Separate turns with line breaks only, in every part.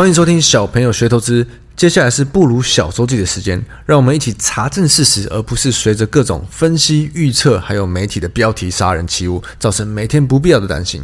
欢迎收听小朋友学投资。接下来是不鲁小周记的时间，让我们一起查证事实，而不是随着各种分析预测，还有媒体的标题杀人起舞，造成每天不必要的担心。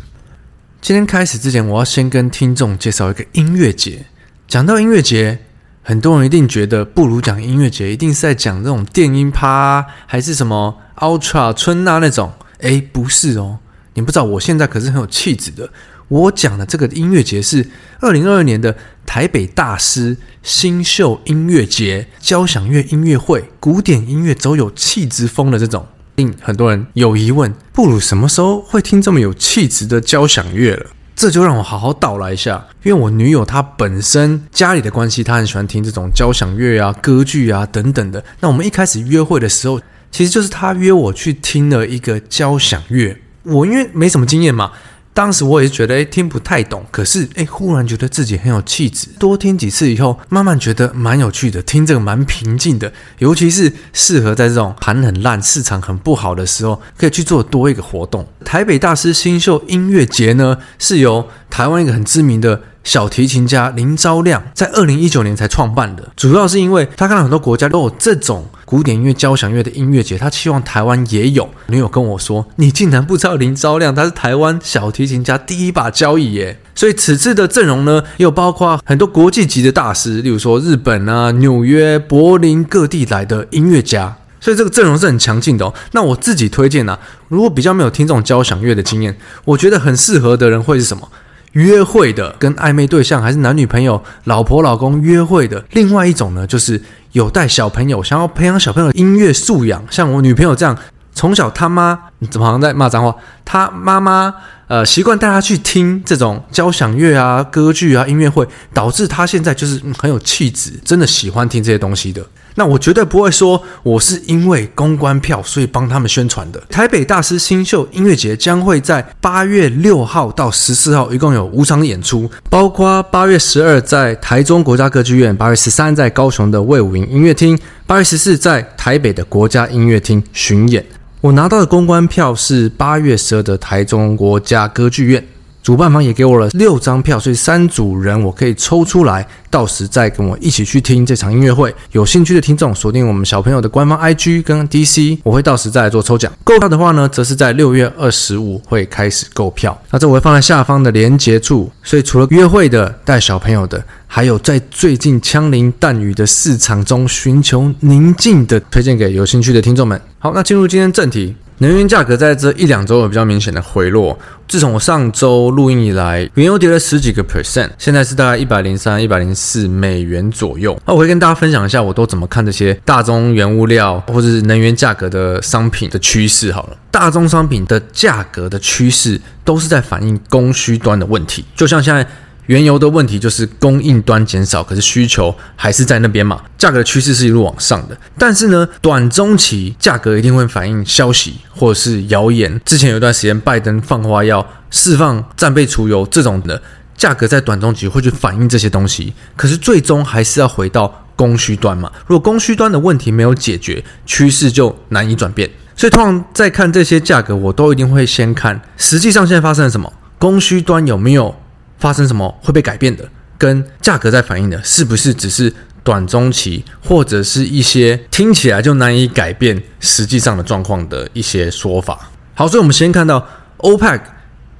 今天开始之前，我要先跟听众介绍一个音乐节。讲到音乐节，很多人一定觉得不鲁讲音乐节一定是在讲这种电音趴，还是什么 Ultra 春娜那种？诶，不是哦，你不知道，我现在可是很有气质的。我讲的这个音乐节是二零二二年的台北大师新秀音乐节，交响乐音乐会，古典音乐走有气质风的这种。令很多人有疑问：布鲁什么时候会听这么有气质的交响乐了？这就让我好好道来一下。因为我女友她本身家里的关系，她很喜欢听这种交响乐啊、歌剧啊等等的。那我们一开始约会的时候，其实就是她约我去听了一个交响乐。我因为没什么经验嘛。当时我也是觉得，哎，听不太懂，可是，哎，忽然觉得自己很有气质。多听几次以后，慢慢觉得蛮有趣的，听这个蛮平静的，尤其是适合在这种盘很烂、市场很不好的时候，可以去做多一个活动。台北大师新秀音乐节呢，是由台湾一个很知名的。小提琴家林昭亮在二零一九年才创办的，主要是因为他看到很多国家都有这种古典音乐、交响乐的音乐节，他期望台湾也有。女友跟我说：“你竟然不知道林昭亮，他是台湾小提琴家第一把交椅耶！”所以此次的阵容呢，又包括很多国际级的大师，例如说日本啊、纽约、柏林各地来的音乐家，所以这个阵容是很强劲的哦。那我自己推荐啊，如果比较没有听这种交响乐的经验，我觉得很适合的人会是什么？约会的，跟暧昧对象还是男女朋友、老婆老公约会的。另外一种呢，就是有带小朋友，想要培养小朋友音乐素养，像我女朋友这样，从小他妈，怎么好像在骂脏话？他妈妈呃习惯带他去听这种交响乐啊、歌剧啊、音乐会，导致他现在就是很有气质，真的喜欢听这些东西的。那我绝对不会说我是因为公关票所以帮他们宣传的。台北大师新秀音乐节将会在八月六号到十四号，一共有五场演出，包括八月十二在台中国家歌剧院，八月十三在高雄的魏武营音乐厅，八月十四在台北的国家音乐厅巡演。我拿到的公关票是八月十二的台中国家歌剧院。主办方也给我了六张票，所以三组人我可以抽出来，到时再跟我一起去听这场音乐会。有兴趣的听众锁定我们小朋友的官方 IG 跟 DC，我会到时再来做抽奖。购票的话呢，则是在六月二十五会开始购票。那这我会放在下方的连结处。所以除了约会的、带小朋友的，还有在最近枪林弹雨的市场中寻求宁静的，推荐给有兴趣的听众们。好，那进入今天正题。能源价格在这一两周有比较明显的回落。自从我上周录音以来，原油跌了十几个 percent，现在是大概一百零三、一百零四美元左右。那我会跟大家分享一下，我都怎么看这些大宗原物料或者是能源价格的商品的趋势。好了，大宗商品的价格的趋势都是在反映供需端的问题，就像现在。原油的问题就是供应端减少，可是需求还是在那边嘛，价格的趋势是一路往上的。但是呢，短中期价格一定会反映消息或者是谣言。之前有一段时间，拜登放话要释放战备储油这种的，价格在短中期会去反映这些东西。可是最终还是要回到供需端嘛。如果供需端的问题没有解决，趋势就难以转变。所以通常在看这些价格，我都一定会先看实际上现在发生了什么，供需端有没有。发生什么会被改变的，跟价格在反映的，是不是只是短中期，或者是一些听起来就难以改变实际上的状况的一些说法？好，所以我们先看到 OPEC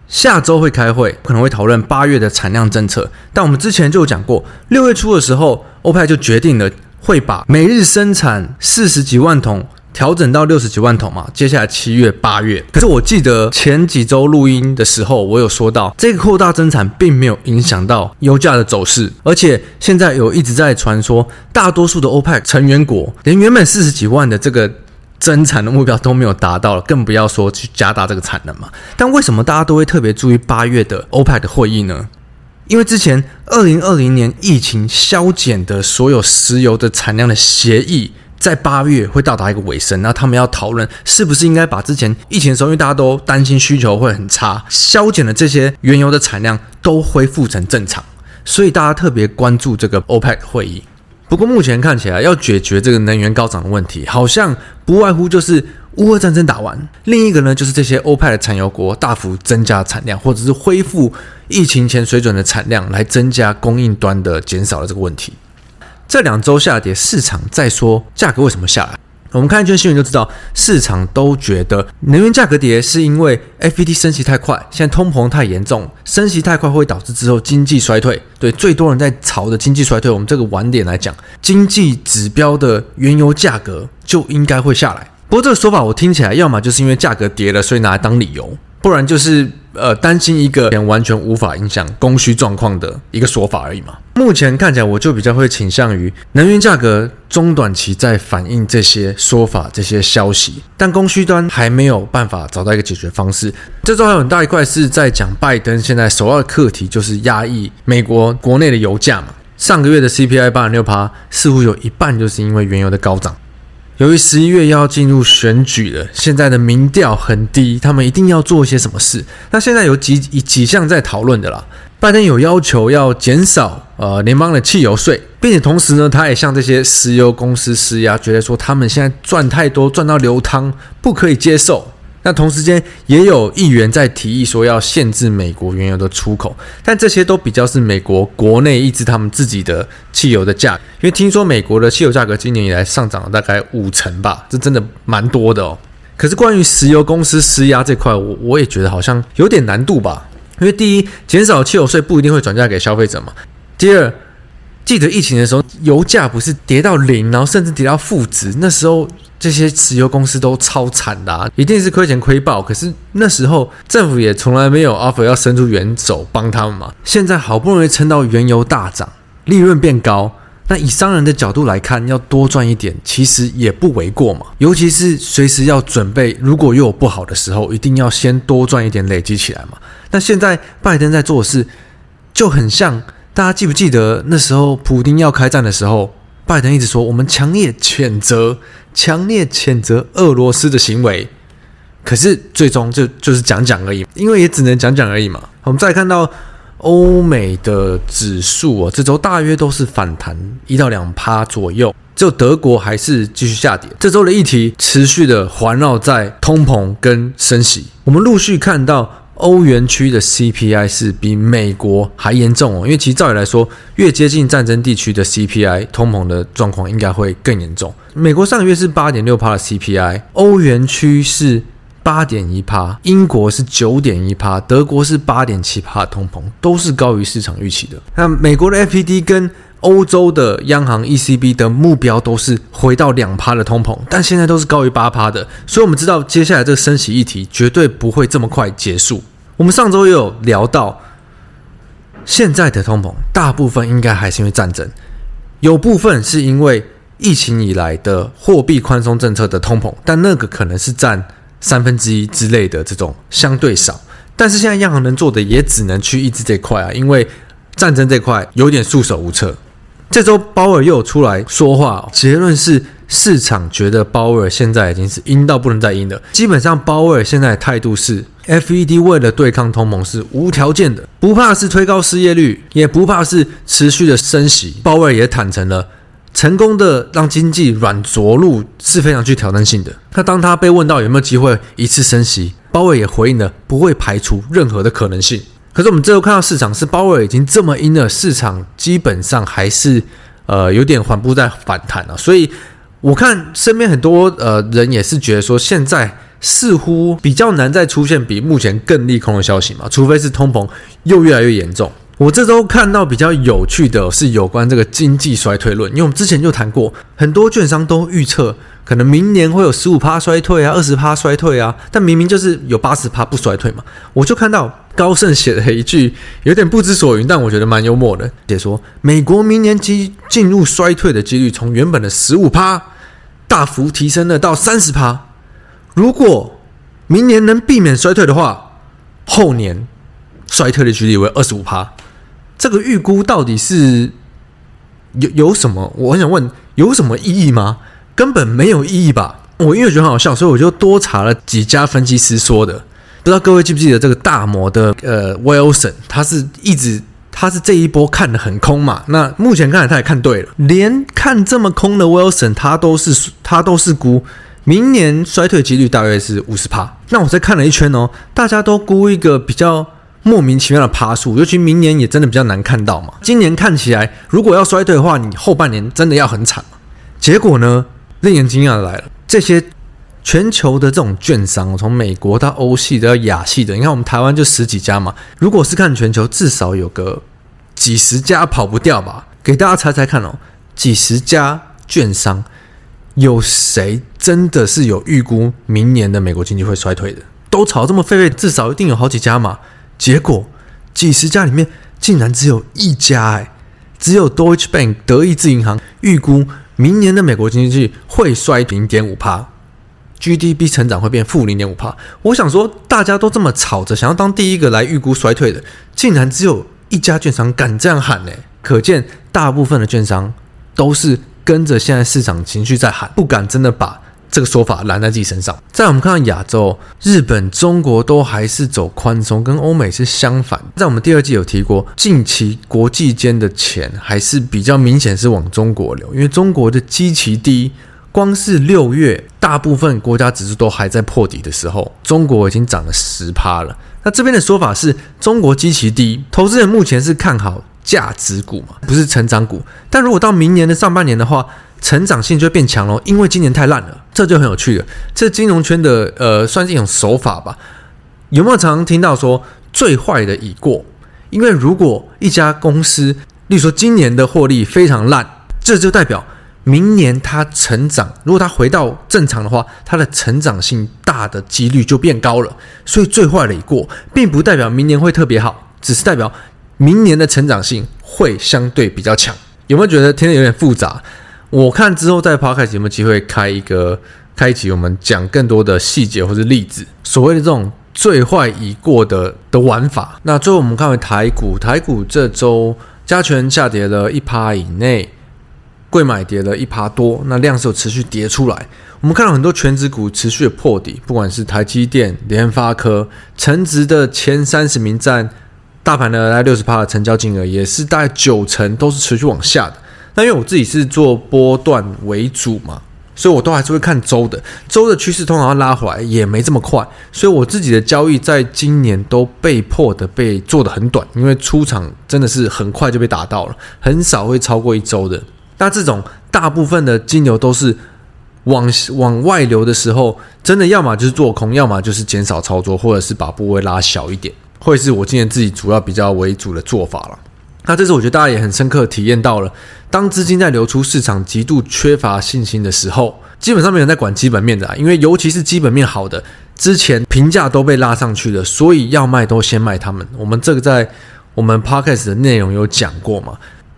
下周会开会，可能会讨论八月的产量政策。但我们之前就有讲过，六月初的时候，OPEC 就决定了会把每日生产四十几万桶。调整到六十几万桶嘛，接下来七月、八月。可是我记得前几周录音的时候，我有说到这个扩大增产并没有影响到油价的走势，而且现在有一直在传说，大多数的 OPEC 成员国连原本四十几万的这个增产的目标都没有达到，更不要说去加大这个产能嘛。但为什么大家都会特别注意八月的 OPEC 的会议呢？因为之前二零二零年疫情削减的所有石油的产量的协议。在八月会到达一个尾声，那他们要讨论是不是应该把之前疫情的时候，因为大家都担心需求会很差，削减的这些原油的产量都恢复成正常，所以大家特别关注这个 OPEC 会议。不过目前看起来，要解决这个能源高涨的问题，好像不外乎就是乌俄战争打完，另一个呢就是这些欧派的产油国大幅增加产量，或者是恢复疫情前水准的产量，来增加供应端的减少的这个问题。这两周下跌，市场在说价格为什么下来？我们看一圈新闻就知道，市场都觉得能源价格跌是因为 FED 升息太快，现在通膨太严重，升息太快会导致之后经济衰退。对，最多人在炒的经济衰退，我们这个晚点来讲，经济指标的原油价格就应该会下来。不过这个说法我听起来，要么就是因为价格跌了，所以拿来当理由。不然就是呃担心一个完全无法影响供需状况的一个说法而已嘛。目前看起来，我就比较会倾向于能源价格中短期在反映这些说法、这些消息，但供需端还没有办法找到一个解决方式。这周还有很大一块是在讲拜登现在首要的课题就是压抑美国国内的油价嘛。上个月的 CPI 八点六趴，似乎有一半就是因为原油的高涨。由于十一月要进入选举了，现在的民调很低，他们一定要做一些什么事。那现在有几几项在讨论的啦。拜登有要求要减少呃联邦的汽油税，并且同时呢，他也向这些石油公司施压，觉得说他们现在赚太多，赚到流汤，不可以接受。那同时间也有议员在提议说要限制美国原油的出口，但这些都比较是美国国内抑制他们自己的汽油的价，因为听说美国的汽油价格今年以来上涨了大概五成吧，这真的蛮多的哦。可是关于石油公司施压这块，我我也觉得好像有点难度吧，因为第一，减少汽油税不一定会转嫁给消费者嘛；第二，记得疫情的时候，油价不是跌到零，然后甚至跌到负值，那时候。这些石油公司都超惨的啊，一定是亏钱亏爆。可是那时候政府也从来没有 offer 要伸出援手帮他们嘛。现在好不容易撑到原油大涨，利润变高，那以商人的角度来看，要多赚一点其实也不为过嘛。尤其是随时要准备，如果又有不好的时候，一定要先多赚一点累积起来嘛。那现在拜登在做的事就很像，大家记不记得那时候普丁要开战的时候？拜登一直说，我们强烈谴责、强烈谴责俄罗斯的行为，可是最终就就是讲讲而已，因为也只能讲讲而已嘛。我们再看到欧美的指数啊，这周大约都是反弹一到两趴左右，只有德国还是继续下跌。这周的议题持续的环绕在通膨跟升息，我们陆续看到。欧元区的 CPI 是比美国还严重哦，因为其实照理来说，越接近战争地区的 CPI，通膨的状况应该会更严重。美国上个月是八点六趴的 CPI，欧元区是八点一趴，英国是九点一趴，德国是八点七趴的通膨，都是高于市场预期的。那美国的 FED 跟欧洲的央行 ECB 的目标都是回到两趴的通膨，但现在都是高于八趴的，所以我们知道接下来这个升息议题绝对不会这么快结束。我们上周也有聊到，现在的通膨大部分应该还是因为战争，有部分是因为疫情以来的货币宽松政策的通膨，但那个可能是占三分之一之类的这种相对少。但是现在央行能做的也只能去抑制这块啊，因为战争这块有点束手无策。这周鲍尔又有出来说话，结论是市场觉得鲍尔现在已经是鹰到不能再鹰了。基本上，鲍尔现在态度是，FED 为了对抗通膨是无条件的，不怕是推高失业率，也不怕是持续的升息。鲍尔也坦诚了，成功的让经济软着陆是非常具挑战性的。那当他被问到有没有机会一次升息，鲍尔也回应了，不会排除任何的可能性。可是我们最后看到市场是鲍威尔已经这么阴了，市场基本上还是呃有点缓步在反弹了。所以我看身边很多呃人也是觉得说，现在似乎比较难再出现比目前更利空的消息嘛，除非是通膨又越来越严重。我这周看到比较有趣的是有关这个经济衰退论，因为我们之前就谈过，很多券商都预测可能明年会有十五趴衰退啊，二十趴衰退啊，但明明就是有八十趴不衰退嘛。我就看到高盛写了一句有点不知所云，但我觉得蛮幽默的，解说美国明年即进入衰退的几率从原本的十五趴大幅提升了到三十趴，如果明年能避免衰退的话，后年衰退的几率为二十五趴。这个预估到底是有有什么？我很想问，有什么意义吗？根本没有意义吧。我因为觉得很好笑，所以我就多查了几家分析师说的。不知道各位记不记得这个大摩的呃 Wilson，他是一直他是这一波看得很空嘛？那目前看来他也看对了，连看这么空的 Wilson 他都是他都是估明年衰退几率大约是五十趴。那我再看了一圈哦，大家都估一个比较莫名其妙的趴数，尤其明年也真的比较难看到嘛。今年看起来如果要衰退的话，你后半年真的要很惨。结果呢，令人惊讶的来了，这些。全球的这种券商，从美国到欧系的到亚系的，你看我们台湾就十几家嘛。如果是看全球，至少有个几十家跑不掉吧？给大家猜猜看哦，几十家券商，有谁真的是有预估明年的美国经济会衰退的？都炒这么沸沸，至少一定有好几家嘛。结果几十家里面竟然只有一家，哎，只有 Deutsche Bank 德意志银行预估明年的美国经济会衰零点五趴。GDP 成长会变负零点五帕，我想说，大家都这么吵着想要当第一个来预估衰退的，竟然只有一家券商敢这样喊呢？可见大部分的券商都是跟着现在市场情绪在喊，不敢真的把这个说法揽在自己身上。在我们看到亚洲，日本、中国都还是走宽松，跟欧美是相反。在我们第二季有提过，近期国际间的钱还是比较明显是往中国流，因为中国的基期低。光是六月，大部分国家指数都还在破底的时候，中国已经涨了十趴了。那这边的说法是中国基期低，投资人目前是看好价值股嘛，不是成长股。但如果到明年的上半年的话，成长性就会变强喽，因为今年太烂了，这就很有趣了。这金融圈的呃，算是一种手法吧。有没有常常听到说最坏的已过？因为如果一家公司，例如说今年的获利非常烂，这就代表。明年它成长，如果它回到正常的话，它的成长性大的几率就变高了。所以最坏的已过，并不代表明年会特别好，只是代表明年的成长性会相对比较强。有没有觉得听得有点复杂？我看之后在 Podcast 有没有机会开一个开一集，我们讲更多的细节或者例子，所谓的这种最坏已过的的玩法。那最后我们看回台股，台股这周加权下跌了一趴以内。柜买跌了一趴多，那量是有持续跌出来。我们看到很多全职股持续的破底，不管是台积电、联发科，成值的前三十名占大盘的大概六十趴的成交金额，也是大概九成都是持续往下的。那因为我自己是做波段为主嘛，所以我都还是会看周的，周的趋势通常要拉回来也没这么快，所以我自己的交易在今年都被迫的被做得很短，因为出场真的是很快就被打到了，很少会超过一周的。那这种大部分的金流都是往往外流的时候，真的要么就是做空，要么就是减少操作，或者是把部位拉小一点，会是我今年自己主要比较为主的做法了。那这次我觉得大家也很深刻体验到了，当资金在流出市场极度缺乏信心的时候，基本上没有人在管基本面的啊，因为尤其是基本面好的，之前评价都被拉上去了，所以要卖都先卖他们。我们这个在我们 podcast 的内容有讲过嘛。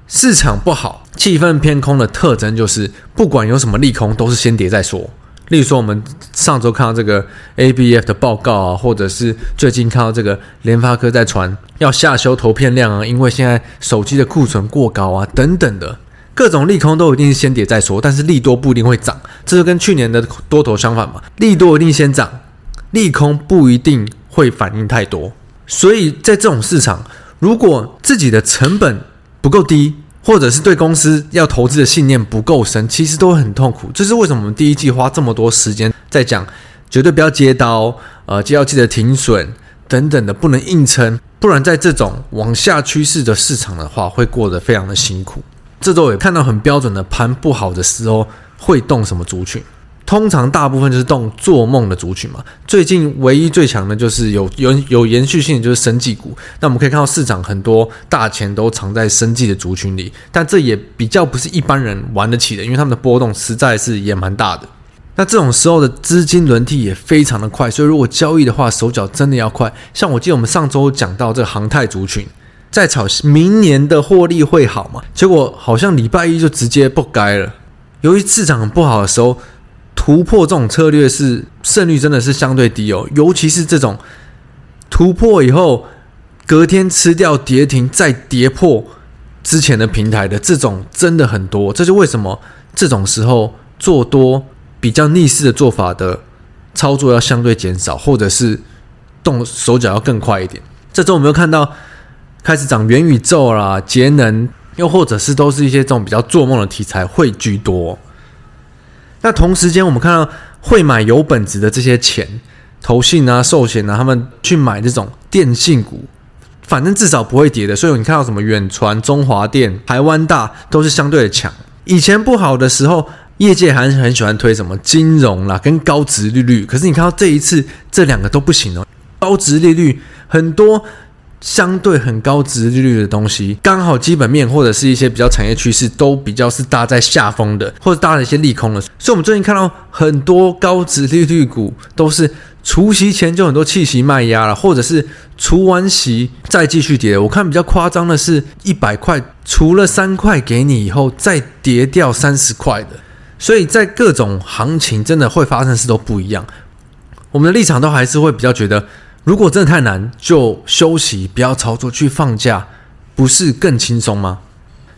市场不好，气氛偏空的特征就是，不管有什么利空，都是先跌再说。例如说，我们上周看到这个 ABF 的报告啊，或者是最近看到这个联发科在传要下修投片量啊，因为现在手机的库存过高啊，等等的各种利空都一定是先跌再说。但是利多不一定会涨，这就跟去年的多头相反嘛。利多一定先涨，利空不一定会反应太多。所以在这种市场，如果自己的成本不够低，或者是对公司要投资的信念不够深，其实都会很痛苦。这是为什么我们第一季花这么多时间在讲，绝对不要接刀，呃，就要记得停损等等的，不能硬撑，不然在这种往下趋势的市场的话，会过得非常的辛苦。这周也看到很标准的盘不好的时候会动什么族群。通常大部分就是动做梦的族群嘛。最近唯一最强的就是有有有延续性的就是生技股。那我们可以看到市场很多大钱都藏在生技的族群里，但这也比较不是一般人玩得起的，因为他们的波动实在是也蛮大的。那这种时候的资金轮替也非常的快，所以如果交易的话，手脚真的要快。像我记得我们上周讲到这个航太族群，在炒明年的获利会好嘛？结果好像礼拜一就直接不该了。由于市场不好的时候。突破这种策略是胜率真的是相对低哦，尤其是这种突破以后隔天吃掉跌停再跌破之前的平台的这种真的很多，这就为什么这种时候做多比较逆势的做法的操作要相对减少，或者是动手脚要更快一点。这周我们又看到开始涨元宇宙啦、节能，又或者是都是一些这种比较做梦的题材会居多。那同时间，我们看到会买有本质的这些钱，投信啊、寿险啊，他们去买这种电信股，反正至少不会跌的。所以你看到什么远传、中华电、台湾大都是相对的强。以前不好的时候，业界还是很喜欢推什么金融啦，跟高值利率。可是你看到这一次，这两个都不行哦。高值利率很多。相对很高值利率的东西，刚好基本面或者是一些比较产业趋势都比较是搭在下风的，或者搭了一些利空的，所以我们最近看到很多高值利率股都是除夕前就很多弃息卖压了，或者是除完息再继续跌。我看比较夸张的是一百块除了三块给你以后再跌掉三十块的，所以在各种行情真的会发生的事都不一样。我们的立场都还是会比较觉得。如果真的太难，就休息，不要操作，去放假，不是更轻松吗？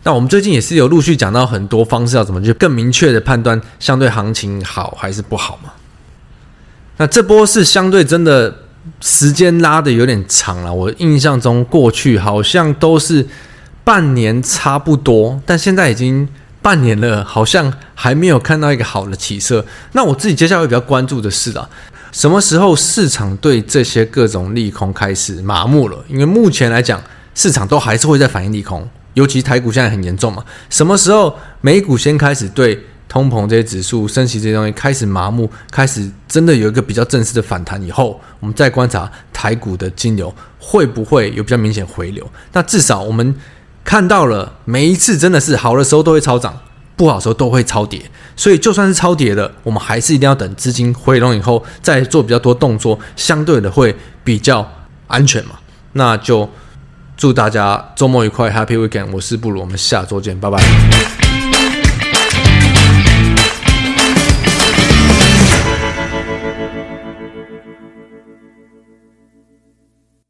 那我们最近也是有陆续讲到很多方式，要怎么去更明确的判断相对行情好还是不好嘛？那这波是相对真的时间拉得有点长了，我印象中过去好像都是半年差不多，但现在已经半年了，好像还没有看到一个好的起色。那我自己接下来会比较关注的是啊。什么时候市场对这些各种利空开始麻木了？因为目前来讲，市场都还是会在反映利空，尤其台股现在很严重嘛。什么时候美股先开始对通膨这些指数、升息这些东西开始麻木，开始真的有一个比较正式的反弹以后，我们再观察台股的金流会不会有比较明显回流？那至少我们看到了每一次真的是好的时候都会超涨。不好的时候都会超跌，所以就算是超跌的，我们还是一定要等资金回笼以后再做比较多动作，相对的会比较安全嘛。那就祝大家周末愉快，Happy Weekend！我是布鲁，我们下周见，拜拜。